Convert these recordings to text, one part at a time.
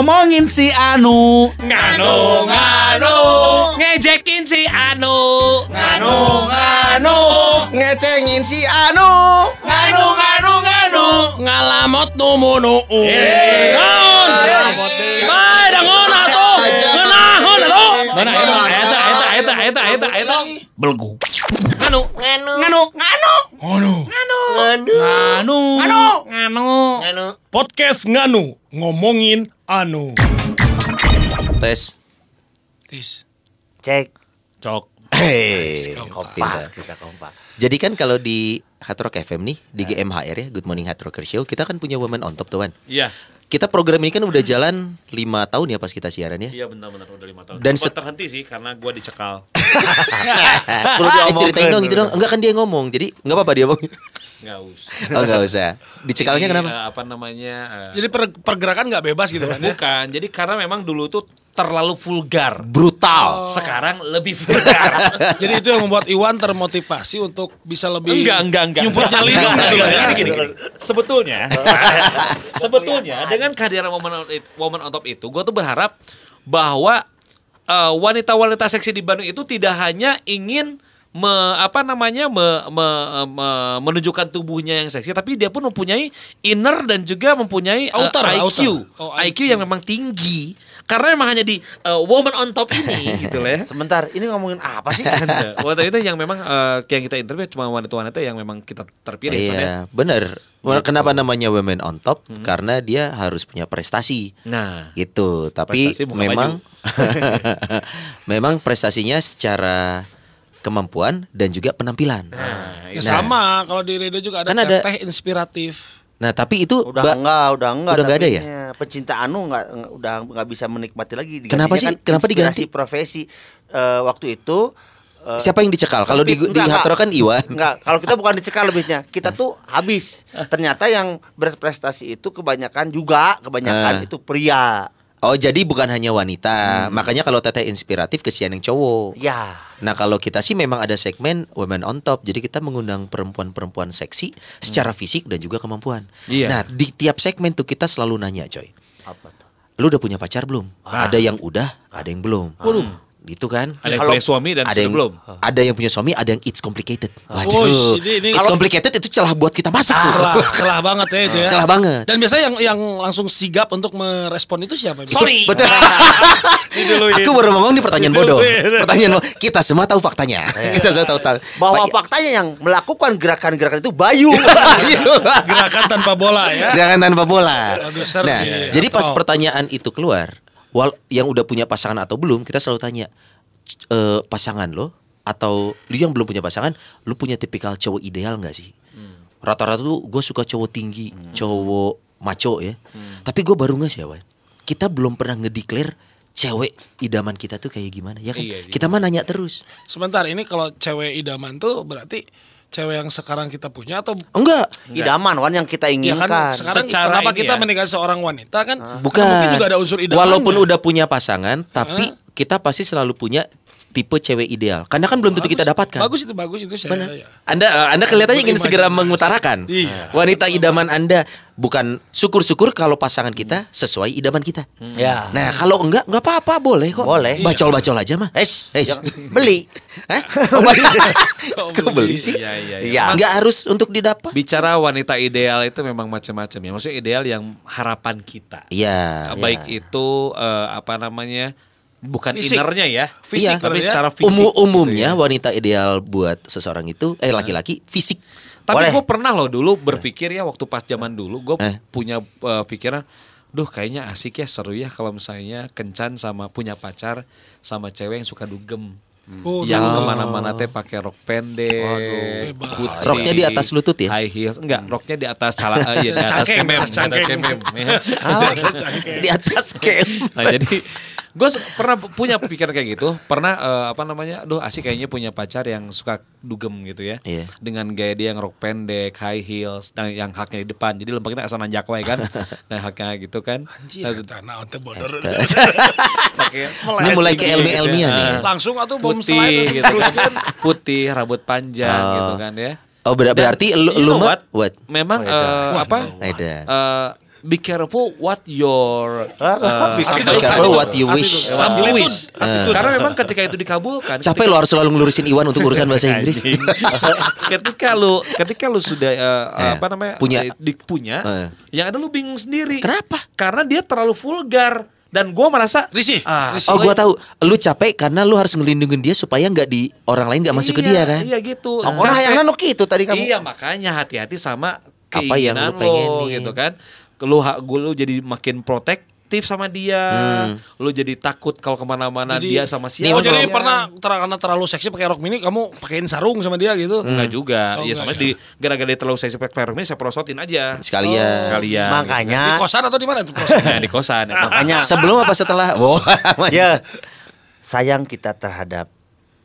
ngomongin si Anu. Nganu nganu. Ngejekin si Anu. Nganu nganu. Ngecengin si Anu. Nganu nganu nganu. Ngalamot numunu Eh. Naon Bae dangon atuh Ngeunahon atuh Mana eta eta eta eta eta eta eta. Belgu. Anu. Nganu. Nganu. Nganu Anu nganu. Anu Anu. Anu nganu. Podcast Nganu. Ngomongin anu. Tes. Tis. Cek. Cok. Hei kompak. Kita kompak. Jadi kan kalau di Hard Rock FM nih Di GMHR ya Good Morning Hard Rocker Show Kita kan punya Women on Top tuh Wan. Iya Kita program ini kan udah jalan 5 tahun ya pas kita siaran ya? Iya benar-benar udah lima tahun. Dan set- terhenti sih karena gua dicekal. Perlu eh, ceritain dong gitu dong. Enggak kan dia ngomong Jadi enggak apa-apa dia ngomong Nggak usah. Oh enggak usah. Dicekalnya Ini, kenapa? eh, Apa namanya eh, Jadi per- pergerakan nggak bebas gitu kan ya? Bukan. Jadi karena memang dulu tuh terlalu vulgar. Brutal. Sekarang lebih vulgar. Jadi itu yang membuat Iwan termotivasi untuk bisa lebih Enggak, enggak, enggak. nyumput nyali enggak, gitu enggak, gini, gini, gini. Sebetulnya, sebetulnya dengan kehadiran woman on, it- woman on top itu, gue tuh berharap bahwa eh, wanita-wanita seksi di Bandung itu tidak hanya ingin me, apa namanya me- me- me- menunjukkan tubuhnya yang seksi, tapi dia pun mempunyai inner dan juga mempunyai eh, Outer, IQ, outer. Oh, IQ yang memang tinggi. Karena memang hanya di eh, woman on top ini gitu lah ya. Sebentar, ini ngomongin apa sih? Wanita itu yang memang eh, yang kita interview cuma wanita-wanita yang memang kita terpilih soalnya. Iya bener Kenapa namanya Women on Top? Hmm. Karena dia harus punya prestasi Nah, gitu tapi memang memang prestasinya secara kemampuan dan juga penampilan nah, Ya itu. sama kalau di radio juga ada, Kan ada- teh inspiratif. nah tapi itu Udah Mbak, enggak, udah enggak. Udah enggak ada ya? tapinya. Pecinta Anu enggak enggak- udah enggak bisa menikmati lagi. Digantinya Kenapa sih? Kenapa inspirasi diganti? profesi Eh, waktu itu eh, siapa yang dicekal kalau di, di Hatro kan Iwan Enggak, kalau kita bukan dicekal lebihnya. Kita tuh habis. Ternyata yang berprestasi itu kebanyakan juga kebanyakan Ah. itu pria. Oh jadi bukan hanya wanita Hmm. makanya kalau teteh inspiratif kesian yang cowok Ya. Nah kalau kita sih memang ada segmen Women on Top Jadi kita mengundang perempuan-perempuan seksi Secara fisik dan juga kemampuan Iya. Nah di tiap segmen tuh kita selalu nanya coy Apa tuh? Lu udah punya pacar belum? Ah. Ada yang udah, ada yang belum Waduh Gitu kan Ada yang Kalau- punya suami dan ada yang belum. ada yang punya suami, ada yang it's complicated. Waduh, Oh, ini- ini- it's kalau- complicated itu celah buat kita masuk tuh. Celah, celah banget ya itu ya. Celah banget. Dan biasanya yang yang langsung sigap untuk merespon itu siapa? Sorry. Betul. Aku baru ngomong di pertanyaan bodoh. Pertanyaan bodoh. Kita semua tahu faktanya. kita semua tahu tahu. Bahwa Pak- faktanya yang melakukan gerakan-gerakan itu Bayu. Gerakan tanpa bola ya. Gerakan tanpa bola. Nah, di jadi pas pertanyaan itu keluar, wal yang udah punya pasangan atau belum, kita selalu tanya e, pasangan lo atau lu yang belum punya pasangan, lu punya tipikal cowok ideal nggak sih? Rata-rata tuh gue suka cowok tinggi, cowok maco ya. Tapi gue baru nggak sih Wan. Kita belum pernah ngedeklar cewek idaman kita tuh kayak gimana ya kan? Iya kita mah nanya terus. Sebentar, ini kalau cewek idaman tuh berarti cewek yang sekarang kita punya atau Enggak, Idaman wan yang kita ya inginkan. kan sekarang Secara kenapa kita ya. menikahi seorang wanita kan? Bukan. Mungkin juga ada unsur idamannya. Walaupun udah punya pasangan, tapi kita pasti selalu punya tipe cewek ideal. Karena kan belum tentu kita dapatkan. Bagus itu bagus itu saya. Benar. ya. Anda eh, Anda kelihatannya ingin segera mengutarakan Iya. wanita idaman Anda bukan syukur-syukur kalau pasangan kita sesuai idaman kita. Ya. Nah, kalau enggak enggak apa-apa boleh kok. Boleh. Bacol-bacol aja mah. Es, Es. beli. Hah? Oh, beli. Kok Kok beli sih? Iya, iya, iya. Iya. Enggak harus untuk didapat. Bicara wanita ideal itu memang macam-macam ya. Maksudnya ideal yang harapan kita. Iya. Baik itu eh, apa namanya? Bukan Fisik. innernya ya. Fisik tapi berarti ya. secara fisik. Umu- gitu umumnya ya. wanita ideal buat seseorang itu eh laki-laki fisik. Tapi Boleh. gue pernah loh dulu berpikir ya waktu pas zaman dulu gue Eh. punya eh, pikiran, duh kayaknya asik ya seru ya kalau misalnya kencan sama punya pacar sama cewek yang suka dugem. Oh, yang tuh. ke mana-mana teh pakai rok pendek, putih, Roknya di atas lutut ya? high heels, enggak, roknya di atas cala, eh, iya, di atas Cangkeng, kemem, di atas kemem. ya. Di atas kem. Nah, jadi gue pernah punya pikiran kayak gitu, pernah eh, apa namanya, duh asik kayaknya punya pacar yang suka dugem gitu ya, Iya. dengan gaya dia yang rok pendek, high heels, dan yang haknya di depan, jadi lempengnya asal nanjak wae kan, nah haknya gitu kan, Anjir, Nah, tanah onte bodor. Ini mulai ke ilmiah-ilmiah nih. Langsung atau bom putih slide gitu kan, putih, rambut panjang gitu kan ya. Oh ber- berarti lu lu what? what? Memang eh, apa? Edan. eh, be careful what your Ah, bisa. Be careful what you wish. some Attitude. wish. Attitude. Karena memang ketika itu dikabulkan, Capek lo harus selalu ngelurusin Iwan untuk urusan bahasa Inggris. Ketika lu ketika lu sudah eh, Eh, apa namanya punya. eh, di, punya Eh. yang ada lu bingung sendiri Kenapa? karena dia terlalu vulgar dan gua merasa Risih, ah, risih. Oh gua tahu, lu capek karena lu harus ngelindungin dia supaya nggak di orang lain nggak masuk ke iya, dia kan? iya gitu Oh, orang yang nanu gitu tadi kamu. iya makanya hati-hati sama Apa yang keinginan lu pengenin. lo gitu kan lu gua lu jadi makin protektif sama dia lu jadi takut kalau ke mana-mana dia sama siapa Oh jadi dia. pernah ter- karena terlalu seksi pakai rok mini kamu pakein sarung sama dia gitu? Enggak juga. Oh, ya enggak sama ya. di gara-gara dia terlalu saya sepet ini saya prosotin aja. Sekalian. Sekalian. Di Makanya kosan atau di mana tuh? Pros? Nah, di kosan. ya. makanya Sebelum apa setelah? Wah, ya sayang kita terhadap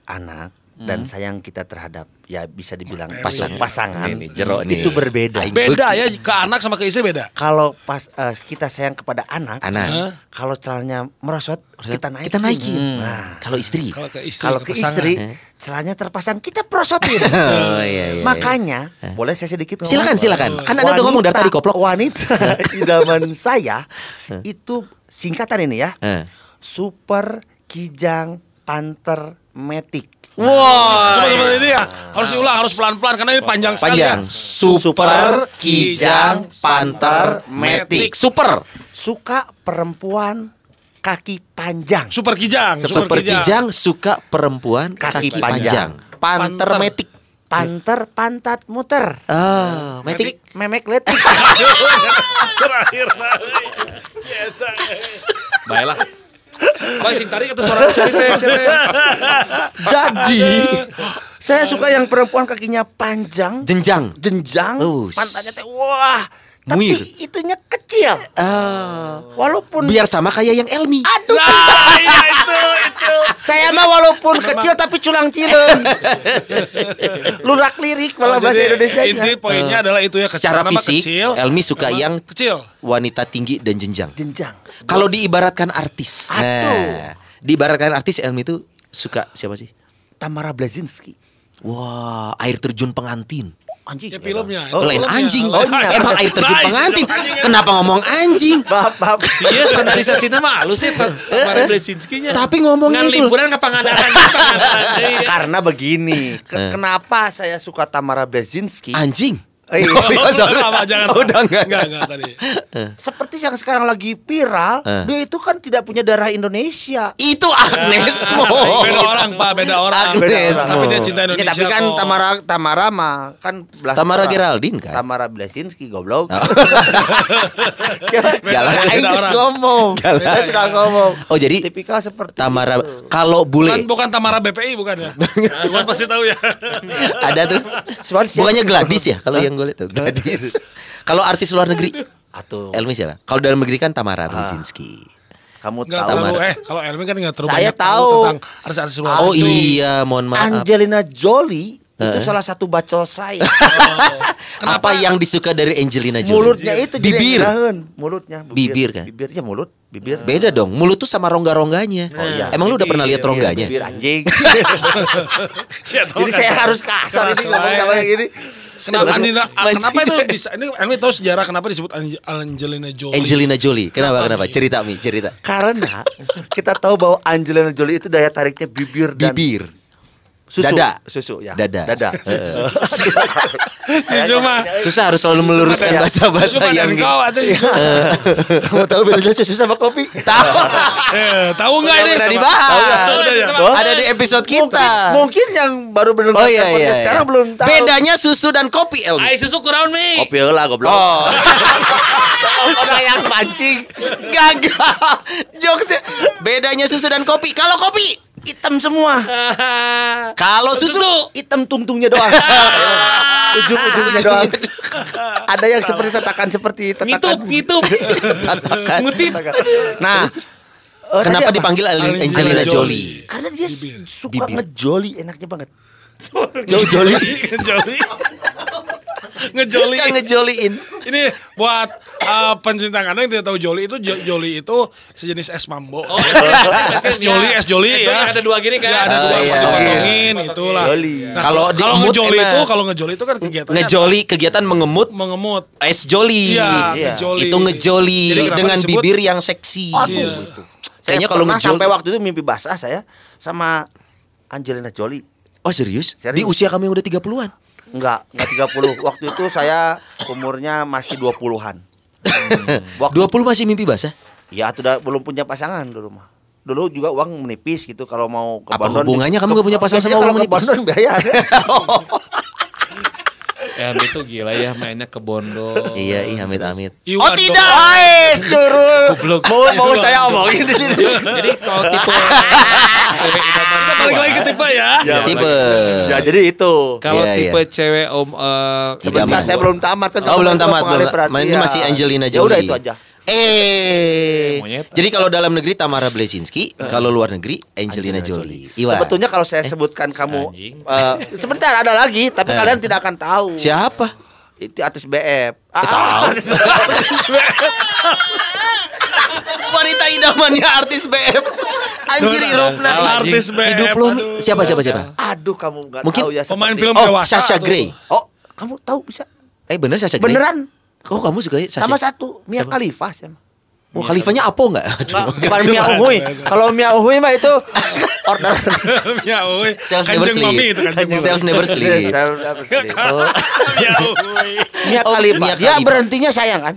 anak dan sayang kita terhadap ya bisa dibilang Pasangan. pasangan Ini, jero nih. itu berbeda. Beda ya ke anak sama ke istri beda. Kalau pas eh, kita sayang kepada anak, Anak. Kalau celananya merosot kita naikin. Kita naikin. Nah, Kalau istri. Kalau ke istri, kalau ke ke pasangan. istri Eh. celananya terpasang kita prosotin. Oh iya iya. Makanya boleh saya sedikit ngomong? Silakan silakan. Kan Anda udah ngomong dari tadi koplok. Wanita idaman saya itu singkatan ini ya. Eh. Super Kijang Panther Matic. Wah. Coba coba ini ya harus diulang harus pelan-pelan karena ini panjang sekali. Panjang. ya. Super Kijang Panther Matic. Super. Suka perempuan kaki panjang. Super kijang. Super Kijang suka perempuan kaki, Kaki panjang. panjang. Panther Panther. Matic. Panter pantat muter. Oh, Matic. Memek letik. Terakhir nah. Baiklah. Kau sing tarik atau suara. Jadi saya suka yang perempuan kakinya panjang, Jenjang. jenjang, Oh, pantatnya teh wah. Tapi Muir. itunya kecil. Ah. Walaupun biar sama kayak yang Elmi. aduh Nah, iya itu. Saya mah walaupun kecil tapi culang cileng. Lurak lirik malah Oh, bahasa jadi Indonesia. Inti poinnya adalah itu ya Secara fisik, kecil. Elmi suka yang kecil. wanita tinggi dan jenjang. Jenjang. Kalau diibaratkan artis. Aduh. Nah, diibaratkan artis Elmi itu suka siapa sih? Tamara Blazinski. Wah, air terjun pengantin. Anjing. Ya filmnya. Oh, lain filmnya. anjing. Oh, iya. Emang air terjun pengantin. Kenapa ngomong anjing? Maaf, maaf. Iya standarisasi nama lu sih Tamara Blesinskinya. Tapi ngomongnya itu liburan ke Pangandaran. Karena begini, Eh. ke- kenapa saya suka Tamara Blazinski? Anjing. Eh, Oh. Kenapa? Jangan. Oh, udah enggak. Enggak, enggak tadi. seperti yang sekarang lagi viral, Eh. dia itu kan tidak punya darah Indonesia. Itu Agnes Mo. Beda orang, Pak, beda orang. Agnes Tapi dia cinta Ya, Indonesia tapi kan kok. Tamara Tamara mah kan belas Tamara orang. Geraldine kan? Tamara Blazinski goblok. Oh. Aing Beda ngomong. Saya sudah ngomong. Oh, jadi tipikal seperti Tamara itu. kalau Bukan, bule bukan Tamara BPI bukan ya? Nah, gua pasti tahu ya. ada tuh. Bukannya Gladys ya kalau yang gue lihat tuh Gladys. kalau artis luar negeri Atuh. Elmi siapa? Kalau dalam negeri kan Tamara Blazinski. Kamu Enggak tahu terlalu Tamara. eh kalau Elmi kan enggak terlalu Saya banyak tahu. tentang artis-artis luar. Oh negeri. iya, mohon maaf. Angelina Jolie itu Eh. salah satu bacol saya. Apa yang disuka dari Angelina Jolie? Mulutnya itu bibir. mulutnya Bibir kan? Bibirnya mulut, bibir. Beda dong. Mulut tuh sama rongga-rongganya. Oh, iya. Emang lu udah pernah lihat rongganya? Bibir anjing. Tahu Jadi saya harus kasar ini ngomong wae. sama yang ini. Kenapa Andina, Mancing. kenapa itu bisa ini Elmi tahu sejarah kenapa disebut Ange- Angelina Jolie? Angelina Jolie. Kenapa? Kenapa, Kenapa? Cerita Mi, cerita. Karena kita tahu bahwa Angelina Jolie itu daya tariknya bibir dan Bibir. Susu. Dada. Susu ya. Dada. Dada. Cuma Susah harus selalu meluruskan Iya. bahasa-bahasa cuma yang dan kau atau Kamu tahu bedanya susu sama kopi? tahu. eh, tahu enggak ini? Dibahas. Udah ya? Oh. Ada di episode kita. Mungkin yang baru mendengar Oh iya iya. iya. sekarang belum tahu. Bedanya susu dan kopi Elmi. Ai susu kurang nih. Kopi lah goblok. Oh. Orang yang pancing Gagal. Jokesnya. Bedanya susu dan kopi. Kalau kopi, hitam semua. kalau susu, Hitam tungtungnya doang. Ujung-ujungnya doang. Ada yang seperti tatakan seperti Ngitup, tatakan. ngitup. Tatakan. Ngutip. Nah, tadi Kenapa apa? dipanggil Angelina, Angelina Jolie? Jolie. Karena dia Bibir. suka Bibir. ngejoli enaknya banget. Ngejoli. Ngejoli. Ngejoli. Kan ngejoliin. Ini buat eh, pencinta kandang yang tidak tahu Joli itu Jo- Joli itu sejenis es mambo. Oh, es, Es Joli, es Joli ya. Ada dua gini kan. Ya, ada Oh, dua iya. potong-potongin itulah. Joli. Nah, Kalau kalau di kalau emut ngejoli itu kalau ngejoli itu kan kegiatannya Ngejoli kegiatan mengemut mengemut. es joli. Iya, Iya. ngejoli. Itu ngejoli dengan disebut- bibir yang seksi. Iya. Saya Kayaknya kalau pernah ngejol sampai waktu itu mimpi basah saya sama Angelina Jolie. Oh serius? Serius. Di usia kami yang udah 30-an. Enggak, enggak 30. Waktu itu saya umurnya masih 20-an. Waktu 20 masih mimpi basah? Ya, itu udah belum punya pasangan dulu mah. Dulu juga uang menipis gitu kalau mau ke Apa Bandung. hubungannya kamu nggak punya pasangan sama kalau uang ke menipis? Bandung biaya ada. Ya itu gila ya mainnya ke Bondo. Iya, iya amit-amit. Oh Iwan dong. tidak, suruh. Goblok. Mau mau saya omongin di sini. Jadi kalau tipe cewek idaman Kita balik lagi ke tipe ya. Ya, Tipe. Ya, jadi itu. Kalau Iya, tipe cewek om eh, Sebentar Idaman. saya belum tamat kan. Oh belum tamat belum. Ini masih Angelina Jolie. Ya udah itu aja. Eh, jadi kalau dalam negeri Tamara Blesinski, kalau luar negeri Angelina, Jolie. Iwan. Sebetulnya kalau saya sebutkan kamu eh, sebentar ada lagi tapi Eh. kalian tidak akan tahu. siapa? Itu artis BF. Ah, Wanita idamannya artis BF. Anjir Irobna. Artis BF, Hidup lo aduh. siapa siapa siapa? Aduh kamu nggak Mungkin tahu ya Pemain film Oh, dewasa. Sasha. Grey. Oh, kamu tahu bisa? Eh bener Sasha Grey? Beneran? Oh kamu suka ya? Sama satu Mia? Khalifa sama. Oh Khalifahnya apa enggak? Bukan Mia Uhui. Kalau Mia Uhui mah itu order ya, oi. Sales never sleep. Sales never sleep. Oh. Ya, oi. Mia Oh, Khalifa. Mia Khalifa. berhentinya sayang kan?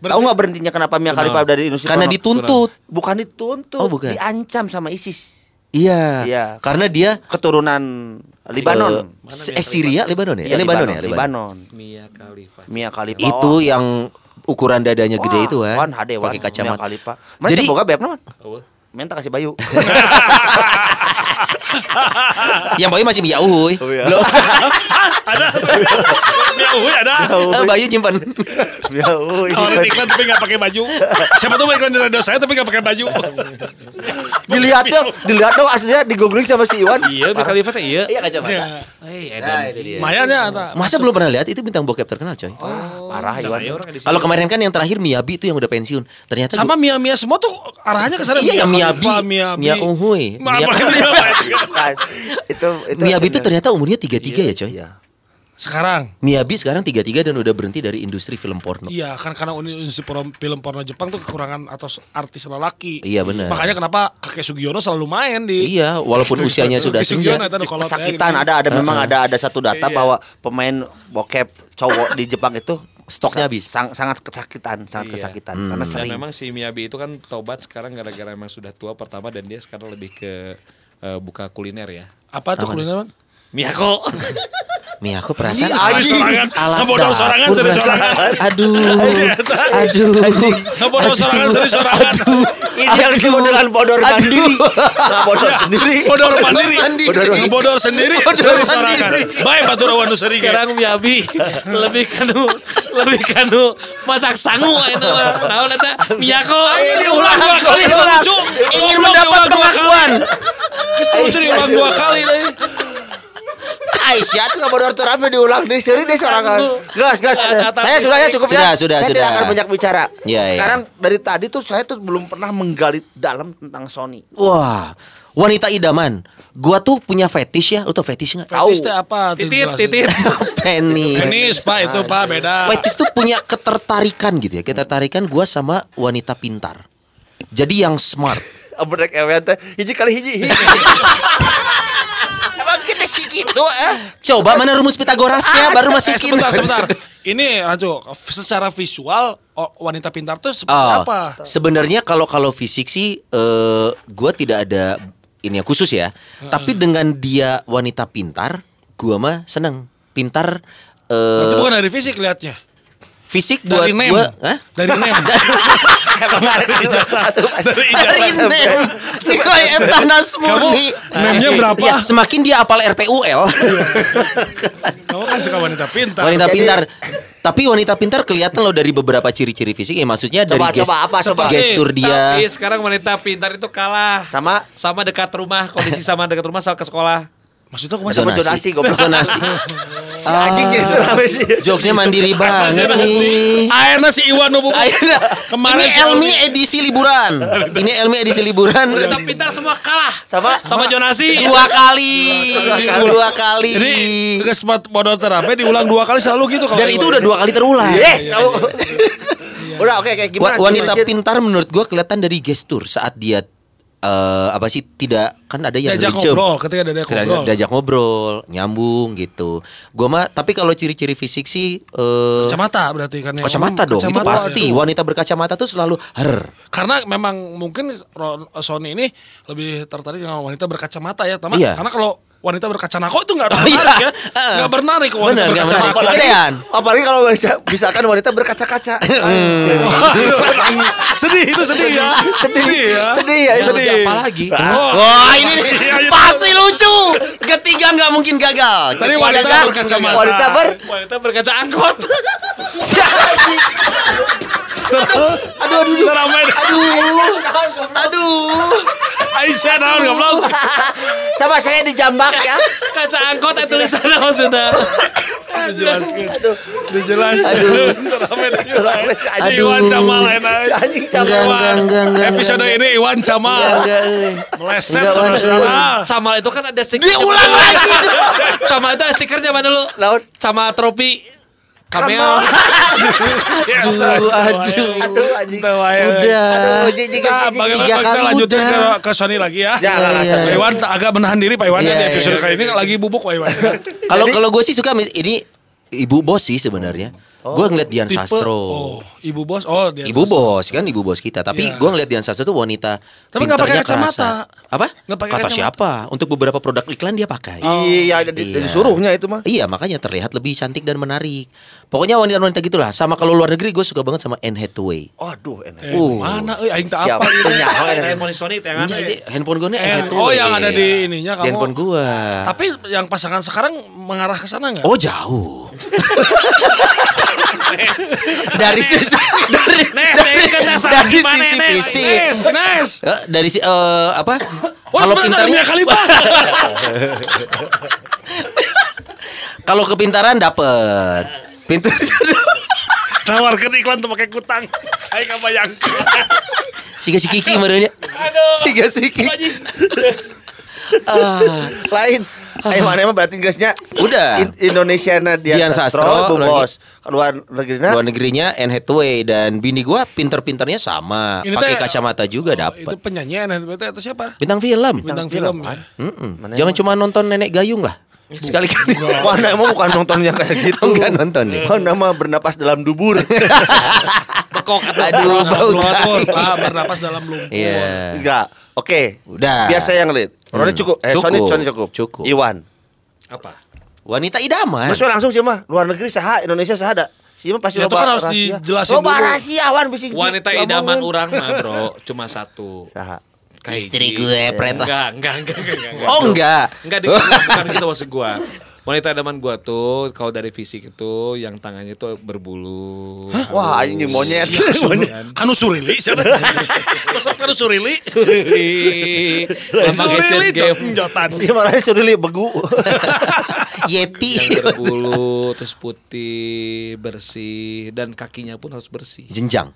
Tahu nggak berhentinya kenapa Mia Khalifa dari industri Karena dituntut. Bukan dituntut, Oh, bukan. diancam sama ISIS. Iya. Iya. Karena dia Keturunan Libanon. eh, eh Syria, Lebanon ya? Iya, Lebanon, ya, Lebanon. Libanon. Mia Khalifa. Mia Khalifa. Itu yang ukuran dadanya gede itu kan. Wan hade wan. Pakai kacamata. Mia Khalifa. Mana Jadi- boga beb naon? Oh, Minta kasih bayu. yang Bayu masih Mia Uhuy. Oh, iya. Belum. Ada. Ya, oi, ada. Eh, Bayu nyimpan. Mia Uhui. Orang iklan tapi nggak pakai baju. Siapa tuh iklan di radio saya tapi nggak pakai baju. Dilihat dong, dilihat dong aslinya di googling sama si Iwan. Iya, Mia Khalifa teh iya. Iya kacamata. Eh, Nah, edan. itu dia. Lumayan ya. Ata. Masa belum pernah lihat itu bintang bokep terkenal coy. Parah Iwan. Di. Kalau kemarin kan yang terakhir Miyabi itu yang udah pensiun. Ternyata Sama Mia Mia semua tuh arahannya ke sana. Iya, yang Miyabi. Miyabi. Mia Uhuy. Ma- Mia- Bukan. itu itu Miyabi itu ternyata umurnya 33 ya coy. Iya. Sekarang. Miyabi sekarang 33 dan udah berhenti dari industri film porno. Iya kan karena industri porno- film porno Jepang tuh kekurangan atau artis lelaki. Iya, benar. Makanya kenapa kakek Sugiono selalu main di Iya, walaupun usianya sudah senja. Kesakitan ada ada memang ada ada satu data Iya. bahwa pemain bokep cowok di Jepang itu Stoknya habis. sang- sangat kesakitan, sangat Iya. kesakitan Hmm. karena Dan sering. memang si Miyabi itu kan tobat sekarang gara-gara emang sudah tua pertama dan dia sekarang lebih ke eh, buka kuliner ya. Apa tuh kuliner? Man? Miyako. Mia aku perasaan. Sorangan, alat ngebodoh dapur sorangan seri sorangan. Aduh. Aduh. Ngebodoh sorangan seri sorangan. Ini yang disebut dengan bodor mandiri. Nggak bodor sendiri. Bodor mandiri. Bodor sendiri Bodor seri sorangan. Baik batur awan nu seri sekarang Miyabi lebih kanu lebih kanu masak sangu itu. Tahu eta Miyako. Ayo diulang dua kali lucu. Ingin mendapat diulang dua pengakuan. kali. Geus lucu diulang dua kali deh. Aisyah tuh nggak bodor terapi diulang deh. Seri deh sorangan. Gas gas. Saya sudah ya cukup Sudah, ya. sudah, saya sudah. tidak akan banyak bicara. Iya. Sekarang dari tadi tuh saya tuh belum pernah menggali dalam tentang Sony. Wah, wanita idaman. Gua tuh punya fetish ya. Lu tau fetish nggak? Fetis teh apa? Titit, titit. Penis. Penis pak itu pak beda. Fetish tuh punya ketertarikan gitu ya. Ketertarikan gua sama wanita pintar. Jadi yang smart. Abrek ewen teh hiji kali hiji. hiji. Gitu eh. Coba mana rumus Pitagorasnya baru Eh, masukin. sebentar, sebentar. Ini Rancu, secara visual wanita pintar tuh seperti Oh, apa? Sebenarnya kalau kalau fisik sih eh gua tidak ada ini yang khusus ya. Tapi dengan dia wanita pintar, gua mah seneng. Pintar Itu eh bukan dari fisik lihatnya. Fisik buat Dari name. gua, Hah? Dari name. Emang ada ijazah. Dari Dari ijazah. name. Nikoy M. Tanas murni. name-nya berapa? Ya, semakin dia apal RPUL. Kamu kan suka wanita pintar. wanita pintar. Tapi wanita pintar kelihatan loh dari beberapa ciri-ciri fisik ya maksudnya dari Coba, coba, apa, coba? gestur dia. Tapi sekarang wanita pintar itu kalah Sama sama dekat rumah, kondisi sama dekat rumah sama ke sekolah. Maksudnya ke mana? Sama zonasi, goblok. Zonasi. Si anjing jadi rame sih. Jokesnya mandiri banget nih. Akhirnya si Iwan nubu. Kemarin ini Elmi edisi liburan. Ini Elmi edisi liburan. Wanita pintar semua kalah Sama sama Jonasi. Dua kali, dua kali. Jadi spot modal terapi diulang dua kali selalu gitu kalau Dan itu udah dua kali terulang. Eh, kamu. Udah oke oke gimana? Wa- Wanita pintar menurut gua kelihatan dari gestur saat dia eh, apa sih tidak kan ada yang diajak ngobrol ketika ada Kira- ngobrol. diajak ngobrol, nyambung gitu. Gua mah tapi kalau ciri-ciri fisik sih eh Kacamata berarti kan ya. kacamata dong, itu Kacamata pasti. itu. Wanita berkacamata tuh selalu her. Karena memang mungkin Sony ini lebih tertarik dengan wanita berkacamata ya, teman. Iya. Karena kalau wanita berkacamata itu nggak Oh, bernarik iya. ya, nggak bernarik wanita Bener, menarik. apalagi, apalagi kalau bisa- misalkan wanita berkaca-kaca. Hmm. Sedih itu sedih ya, sedih ya, Sedih ya, sedih. Apa lagi? Oh, Wah ini nih, Iya, iya. pasti lucu. Ketiga nggak mungkin gagal. Tadi wanita berkacamata. Wanita ber Wanita berkaca angkot. Aduh, aduh, aduh. Teramai. Aduh, aduh. Aisyah naon goblok. sama saya dijambak ya. Kaca angkot itu tulisannya maksudnya. Dijelaskan. Dijelaskan. Aduh. Teramai. Si Iwan Camal. Anjing Camal. Episode ini Iwan Camal. Meleset saudara-saudara. Camal itu kan ada stiker. Dia ulang lagi. Camal itu ada stikernya mana dulu? Laut. Camal tropi. Kamel. Aduh, aduh. Udah, Tiga kita kali lanjutkan ke, ke Sony lagi ya? Jangan, Iya, jangan. Pak Iwan agak menahan diri Pak Iwan ya, di episode iya. kali ini lagi bubuk Pak Iwan. Kalau kalau gue sih suka ini ibu bos sih sebenarnya. Gue ngeliat Dian Tipe- Sastro. Oh, ibu bos. Oh, dia Ibu bos kan ibu bos kita. Tapi Iya. gue ngeliat Dian Sastro tuh wanita. Tapi nggak pakai kacamata. kerasa. Apa? Nggak pakai Kata kacamata. siapa? Untuk beberapa produk iklan dia pakai. Iya, jadi Iya. disuruhnya itu mah. Iya makanya terlihat lebih cantik dan menarik. Pokoknya wanita-wanita gitulah. Sama kalau luar negeri gue suka banget sama Anne Hathaway. Aduh, enak. Eh, Uh. mana euy aing apa ini. Handphone Sony. Iya, ini handphone gue nih Anne Eh, Hathaway. oh, yang ada di ininya kamu. Di handphone gue. Tapi yang pasangan sekarang mengarah ke sana nggak? Oh jauh. dari sisi dari Nes, dari, Nes, dari gimana, sisi Nes? fisik. Nes, Nes. Eh, dari si eh, apa? Kalau pintarnya Khalifa. kalau kepintaran dapet. Pintar Nawarkan iklan tuh pakai kutang. Aing kabayang. Siga si Kiki merenya. Aduh. Siga si Kiki. Ah, Lain. Ayo mana mah berarti gasnya Udah. In- Indonesia na Dian Dian Sastro, Sastro, Bu lagi. Bos. Luar negeri na luar negerinya Anne Hathaway dan bini gua pinter-pinternya sama, Ini pakai kacamata juga Itu dapat. penyanyi dan berarti itu siapa? Bintang film. Bintang film, film ya. Mm-mm. Mana Jangan cuma nonton nenek gayung lah. Sekali-kali. Wah, nah, emang bukan nontonnya kayak gitu. Enggak nonton ya. Oh, nama bernapas dalam dubur. Bekok atau Aduh, bau tai. ah, bernapas dalam lumpur. Iya. Enggak. Oke. Udah. Biar saya yang lead. Roni Hmm. cukup. Eh, Cukup. Sony, Sony cukup. Cukup. Iwan. apa? Wanita idaman. Mas langsung sih mah. Luar negeri saha, Indonesia saha ada. Sih mah pasti Ya, loba kan harus rahasia. dijelasin Loba dulu. rahasia Wan bising. Wanita idaman orang mah, Bro, cuma satu. Saha. Kayak Istri gitu. gue pret. Enggak, enggak, enggak, enggak, enggak. Oh enggak. Enggak, di- bukan gitu maksud gua. Wanita idaman gua tuh kalau dari fisik itu yang tangannya tuh berbulu. Wah, anjing monyet. Monyet. Kanu surili siapa? Resep kanu surili. Surili. Asian Surili Game. jotan. Dia malah suruh li begu. Yeti. Yang berbulu, terus putih, bersih, dan kakinya pun harus bersih. Jenjang.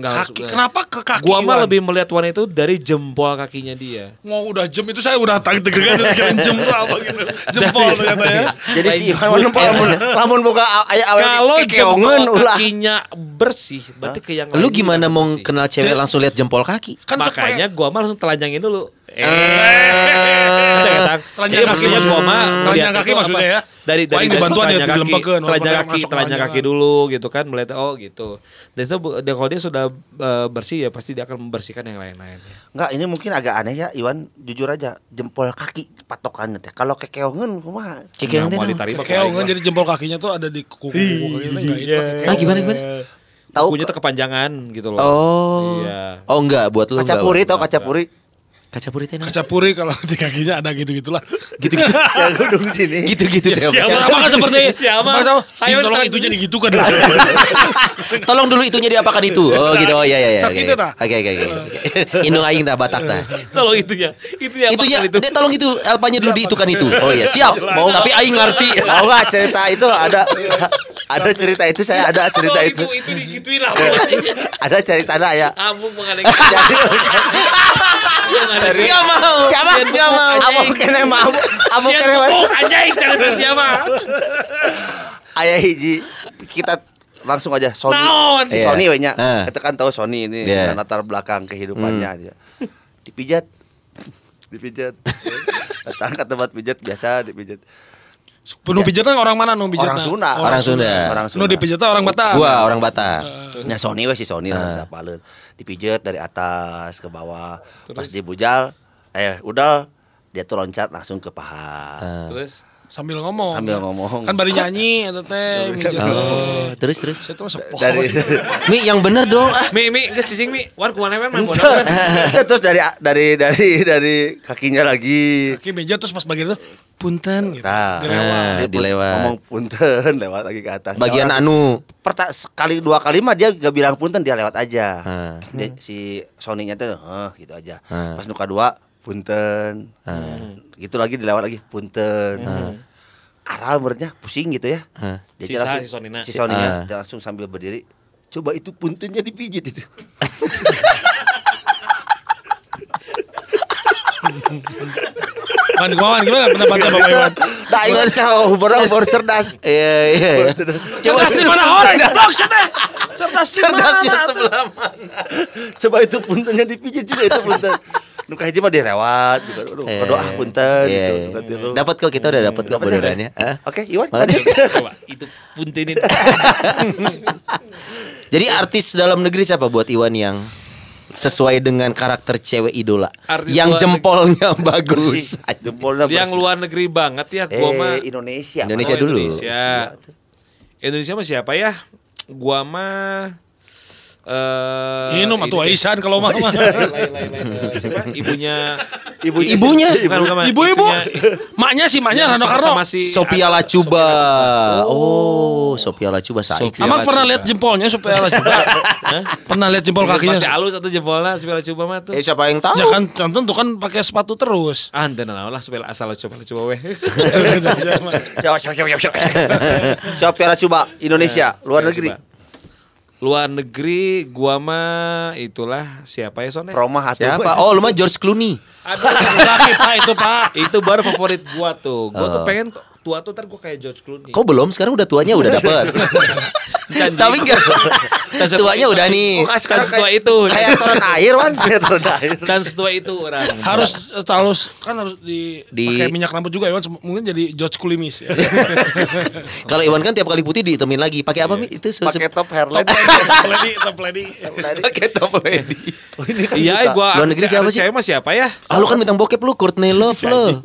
Enggak harus. Kaki, kenapa ke kaki Gua mah lebih melihat wanita itu dari jempol kakinya dia. Mau udah jem itu saya udah tang tegegan kirain jem tuh apa gitu. Jempol ternyata ya. Jadi si Iwan lamun lamun buka aya awal Kalau jempol ulah. kakinya bersih, berarti ke yang Lu lain gimana mau kenal cewek langsung lihat jempol kaki? Kan Makanya gua mah langsung telanjangin dulu. Eh, Telanjang telanjang kaki kakinya gua mah Telanjang kaki maksudnya ya? Dari dari ini bantuan ya, telanjang kaki, dilempekeun, telanjang kaki, telanjang kaki dulu gitu kan melihat oh gitu. Dan itu dia kalau dia sudah eh, bersih ya pasti dia akan membersihkan yang lain-lainnya. Enggak, ini mungkin agak aneh ya Iwan, jujur aja. Jempol kaki patokannya teh. Kalau kekeongan kumaha? Diterima Kekeongan jadi jempol kakinya tuh ada di kuku pakai Ah gimana gimana? Tahu Kukunya tuh kepanjangan gitu loh. Oh. Iya. Oh enggak buat lu kaca enggak. puri Wan. tahu kaca puri? Kaca puri teh. Kaca puri kalau di kakinya ada gitu-gitulah. Gitu-gitu. Yang gedung sini. Gitu-gitu teh. Ya, sama kan seperti Siapa? sama. Ayo, Tolong itunya digitukan. Tolong dulu itunya diapakan itu. Oh gitu. Oh iya iya iya. Oke gitu tah? oke oke. oke. Indung aing tah Batak tah. Tolong itunya. Itunya Itunya? Dek tolong itu apanya dulu diitukan itu. Oh iya, siap. Mau tapi aing ngerti. Mau nggak cerita itu ada ada cerita itu saya ada cerita Oh, itu. itu itu digituin lah. Ada cerita ada ya. Amung mengaleng. Dari Gak mau. siapa? Gak mau. Amo kene mau. Amo kene mau. Anjing cerita siapa? Ayah hiji kita langsung aja Sony. Naon? Si Iya. Sony we nya. Ah. Kita kan tahu Sony ini Iya. latar belakang kehidupannya dia. Dipijat. Dipijat. Datang ke tempat pijat biasa dipijat. Penuh pijatnya orang mana nu pijatna? Orang Sunda. Orang Sunda. Orang Nu Sunda. dipijatnya orang Batak. Gua orang Batak. Nah Sony we si Sony lah sapaleun. Dipijat dari atas ke bawah. Pas dibujal eh udah dia tuh loncat langsung ke paha. Terus Sambil ngomong. Sambil ngomong. Kan bari nyanyi eta teh. Oh, terus terus. Saya tuh masuk pohon. Dari Mi yang bener dong. Ah. Mi mi geus cicing mi. Wan kumaha we mah terus dari dari dari dari kakinya lagi. Kaki meja terus pas bagian itu punten gitu. Nah, Dilewat. Pun dilewat. Ngomong punten lewat lagi ke atas. Bagian Orang- anu. perta sekali dua kali mah dia gak bilang punten dia lewat aja. Ah. Dia- si Sony-nya tuh eh gitu aja. Ah. Pas nuka dua punten. Gitu lagi dilewat lagi punten. Aral menurutnya pusing gitu ya. Ah. Dia Si langsung- si Sonina. Si dia langsung sambil berdiri. Coba itu puntennya dipijit itu. Man, gimana, gimana pendapatnya Bapak Iwan? Nah, ingat jauh, baru baru cerdas. Iya iya. iya. Cerdas di mana orang? Blok teh. Cerdas di mana? Cerdasnya sebelah mana? Coba itu puntennya dipijit juga itu punten. Nuka hiji mah direwat gitu. Aduh, Iya, berdoa punten iya, gitu. iya. Dapat kok kita udah dapat kok benerannya. Ah. Oke, Iwan. Lanjut. Coba itu puntenin. Jadi artis dalam negeri siapa buat Iwan yang sesuai dengan karakter cewek idola Artis yang jempolnya bagus. Jempolnya Yang luar negeri banget ya Eh, gua mah Indonesia. Indonesia Oh, dulu. Indonesia. Indonesia mah siapa ya? Gua mah eh Minum atau Aisyah kalau mah. eh? Ibunya Ibunya. Ibunya? Bukan, bukan, bukan. Ibu-ibu. Maknya sih, maknya Rano sama- Karno. sama si Sophia Lacuba. Oh, Sophia Lacuba saik. Sophia Amak pernah Lacuba. lihat jempolnya supaya lah juga. pernah lihat jempol kakinya. Pasti halus atau jempolnya supaya coba mah tuh. Eh siapa yang tahu? Ya kan tentu kan pakai sepatu terus. Ah, ente lah supaya asal coba coba weh. Piala coba Indonesia, luar negeri. Luar negeri gua mah itulah siapa ya Son? ya? Roma atau Siapa? Oh, lu mah George Clooney. Aduh, Laki Pak itu Pak. itu baru favorit gua tuh. Gua tuh pengen tua tuh ntar gua kayak George Clooney. Kok belum? Sekarang udah tuanya udah dapet. Tapi enggak. Kan tuanya udah nih. Sekarang Kan setua kayak- itu. Kayak turun air wan, kayak turun air. Kan setua itu orang. Harus eh, halus kan harus di, Di- pakai minyak rambut juga ya mungkin jadi George Clooney ya. Kalau Iwan kan tiap kali putih ditemin lagi. Pakai apa Mi? Itu Pakai top hairline. Top lady, top lady. pakai top lady. Oh, ini kan Iya, gua Luar negeri siapa sih? Saya mah siapa ya? Ah, lu kan bintang bokep lu Courtney Love lo.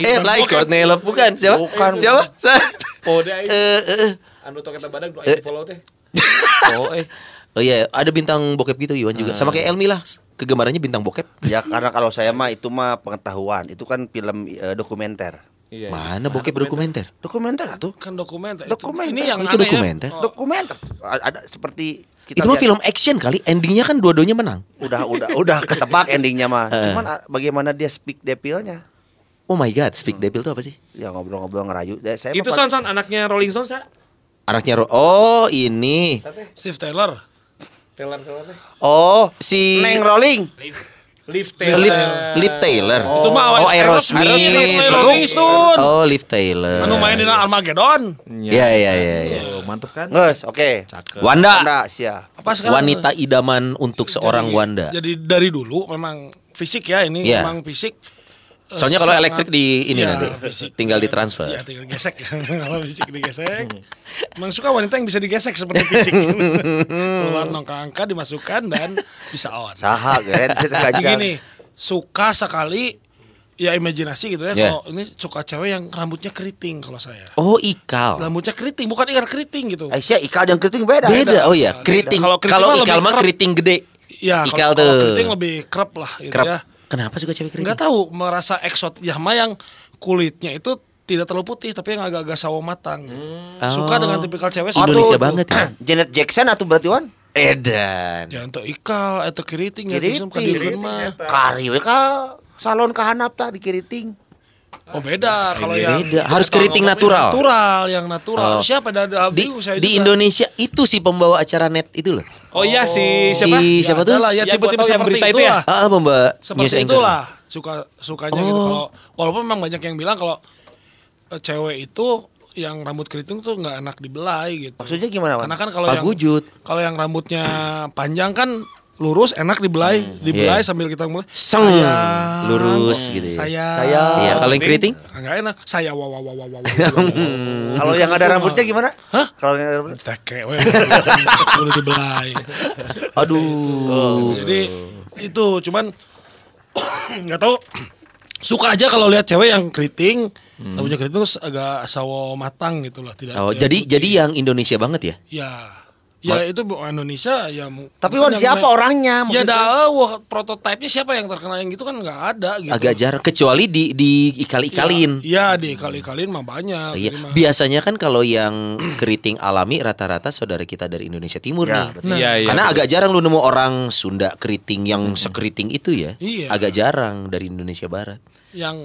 eh, lain Courtney Love bukan. Siapa? Bukan. Siapa? Sa- Oh, deh. Eh, eh, eh. Anu tok eta badak nu aya di follow teh. Oh, eh. Oh iya, ada bintang bokep gitu Iwan juga. Sama kayak Elmi lah. Kegemarannya bintang bokep. Ya karena kalau saya mah itu mah pengetahuan, itu kan film eh, dokumenter. Iya. Mana bokep dokumenter? Dokumenter tuh. Kan dokumenter. Dokumenter. Ini yang Itu aneh dokumenter. ya. Dokumenter. A- Ada seperti kita Itu mah film action kali. Endingnya kan dua-duanya menang. udah udah udah ketebak endingnya mah. Eh. Cuman ah, bagaimana dia speak depilnya? Oh my god, Speak Devil itu apa sih? Ya ngobrol-ngobrol ngerayu. Ya, saya Itu son son anaknya Rolling Stone sa. Anaknya Ro- Oh, ini Sate. Steve Taylor. Telan telan teh. Oh, si Neng Rolling. Liv Liv, Taylor. Liv Taylor. Itu mah Oh, Aerosmith. Aerosmith, Rolling Stone. Oh, Liv Taylor. Anu main di Armageddon. Iya, iya, iya, iya. Oh, mantep kan? Nges, oke. Cakep. Wanda, Anda siap. Apa sekarang? wanita idaman untuk seorang Jadi- Wanda. Jadi dari dulu memang fisik ya ini Iya. memang fisik. Eh, Soalnya kalau elektrik di ini Iya, nanti, fisik. tinggal ditransfer. Iya, tinggal gesek. kalau fisik digesek. Memang suka wanita yang bisa digesek seperti fisik. Keluar nongka angka dimasukkan dan bisa on. Saha gini, suka sekali ya imajinasi gitu ya Iya. kalau ini suka cewek yang rambutnya keriting kalau saya. Oh, ikal. Rambutnya keriting bukan ikan keriting gitu. Aisyah ikal yang keriting beda. Beda. Oh iya, keriting. Kalau Kalau ikal mah keriting gede. Ya, ikal kalau, kalau tuh. keriting lebih kerap lah gitu Kerap. ya. Kenapa suka cewek keriting? nggak tahu merasa eksot ya mah yang kulitnya itu tidak terlalu putih tapi yang agak-agak sawo matang gitu. suka Oh. dengan tipikal cewek Indonesia itu. banget ya. Janet Jackson atau berarti Wan? Edan. ya untuk ikal atau keriting ya Keriting. bisa mah Kari we ka salon kahanap tah di keriting. oh beda kalau yang Beda, harus keriting natural. natural yang Oh. natural siapa ada ada Di, saya di juga. Indonesia itu si pembawa acara net itu loh. Oh iya si Si siapa? siapa tuh? Adalah, ya tahu yang seperti berita itu ya? Ah, pembawa news seperti anchor. itulah suka sukanya gitu Oh. kalau walaupun memang banyak yang bilang kalau eh, cewek itu yang rambut keriting tuh nggak enak dibelai gitu Maksudnya gimana, Wan? karena kan kalau yang kalau yang rambutnya panjang kan lurus enak dibelai dibelai iya. sambil kita mulai Seng, sayang, lurus gitu ya. saya Sayang. Iya, kalau yang keriting? nggak enak saya wow wow wow wow wow, wow. Kalau yang ada rambutnya gimana? Hah? Kalau yang ada rambutnya teke udah dibelai Aduh. jadi itu cuman nggak tahu suka aja kalau lihat cewek yang keriting rambutnya keriting terus agak sawo matang gitu lah tidak Oh, jadi putih. jadi yang Indonesia banget ya? ya ya itu bu- Indonesia ya Tapi yang siapa naik- orangnya? ya dah wah prototipenya siapa yang terkenal yang gitu kan nggak ada gitu Agak jarang kecuali di di ikal-ikalin. ya, ya di kali-kalin mah banyak Iya. Biasanya kan kalau yang keriting alami rata-rata saudara kita dari Indonesia Timur Ya, nih. Iya iya. Karena agak jarang lu nemu orang Sunda keriting yang sekeriting itu ya. Iya. Agak jarang dari Indonesia Barat. yang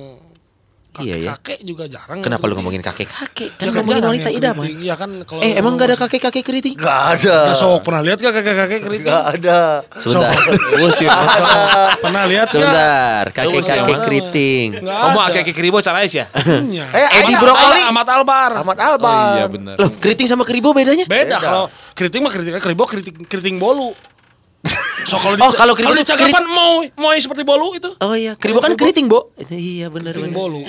Iya ya. kakek juga jarang Kenapa lu ngomongin kakek-kakek? Ya Kan kan ngomongin wanita idaman. keriting. Iya kan kalau Eh emang gak ada kakek-kakek keriting? Gak ada. Ya sok pernah lihat gak kakek-kakek keriting? Gak ada. Sebentar. Sih. Pernah lihat gak? Sebentar, kakek-kakek keriting. Kamu ada. kayak kiribo caranya ya? Iya. Eh, Edi. Brokoli. Ahmad Albar. Ahmad Albar. Oh iya benar. Loh, keriting sama keribo bedanya? Beda, Beda. kalau keriting mah keriting keribo keriting keriting bolu. So kalau Oh, kalau keribo di itu cakapan mau mau seperti bolu itu. Oh iya, keribo kan keriting, Bo. Iya benar benar. bolu.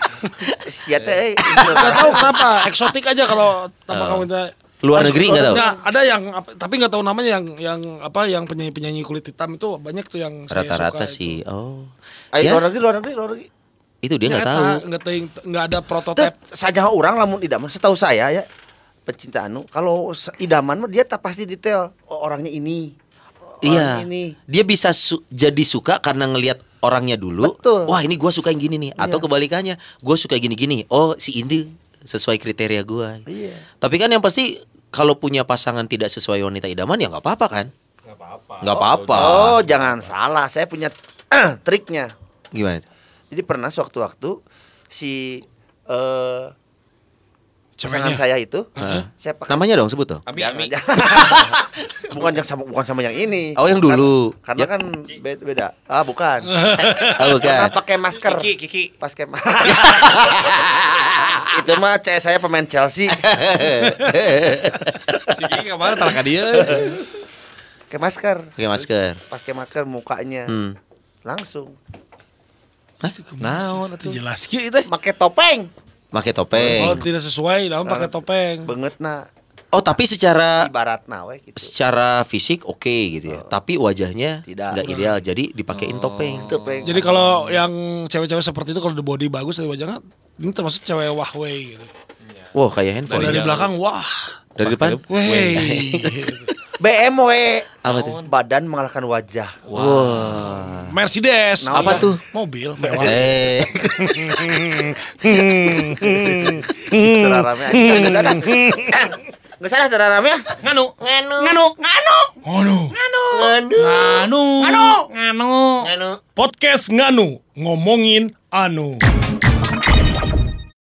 Siapa eh? Gak tahu kenapa eksotik aja kalau tanpa kamu minta Luar negeri nggak tahu. Nah, ada yang apa- tapi nggak tahu namanya yang yang apa yang penyanyi penyanyi kulit hitam itu banyak tuh yang saya Rata-rata sih. Oh. Ayo Ya, luar negeri, luar negeri, luar negeri. itu dia nggak tahu. nggak tahu nggak ada prototipe saja orang lamun idaman setahu saya ya pencinta anu kalau idaman mah dia tak pasti detail oh, orangnya ini. Iya. Ini. Dia bisa su- jadi suka karena ngelihat orangnya dulu. Betul. Wah, ini gua suka yang gini nih. Atau kebalikannya, gua suka gini-gini. Oh, si Indi sesuai kriteria gua. Iya. Tapi kan yang pasti kalau punya pasangan tidak sesuai wanita idaman ya nggak apa-apa kan? Enggak apa-apa. Nggak apa-apa. Oh, jangan salah. Saya punya triknya. Gimana? Jadi pernah sewaktu-waktu si eh pasangan saya itu saya pakai Namanya dong sebut dong. Abi Ami. bukan yang sama bukan sama yang ini. Oh, yang dulu. Karena, Ya. kan beda, beda. Ah, bukan. Oh, Karena bukan. pakai masker. Kiki Kiki. Pas ke Itu mah cewek saya pemain Chelsea. Si Kiki ke mana tarka dia? Pakai masker. Pakai masker. Pas ke masker mukanya. Hmm. Langsung Naon Itu jelas gitu itu. pakai topeng. Pakai topeng. tidak sesuai, dalam pakai topeng. Banget nah Oh, tapi secara ibarat nah we gitu. secara fisik oke gitu ya. Tapi wajahnya Tidak. ideal. Jadi dipakein topeng. Topeng. Jadi kalau yang cewek-cewek seperti itu kalau the body bagus dari wajahnya ini termasuk cewek wahway gitu. Wow, kayak handphone. Kalau dari jauh. belakang wah, Dari depan? wey. BMW. Apa tuh? Badan mengalahkan wajah. Wah. Mercedes. Nah, Apa iya. tuh? Mobil mewah. Eh, Saudara rame. Enggak salah. Salah saudara rame. Nganu. Nganu. Nganu. Nganu. Nganu. Nganu. Nganu. Nganu. Podcast Nganu ngomongin anu.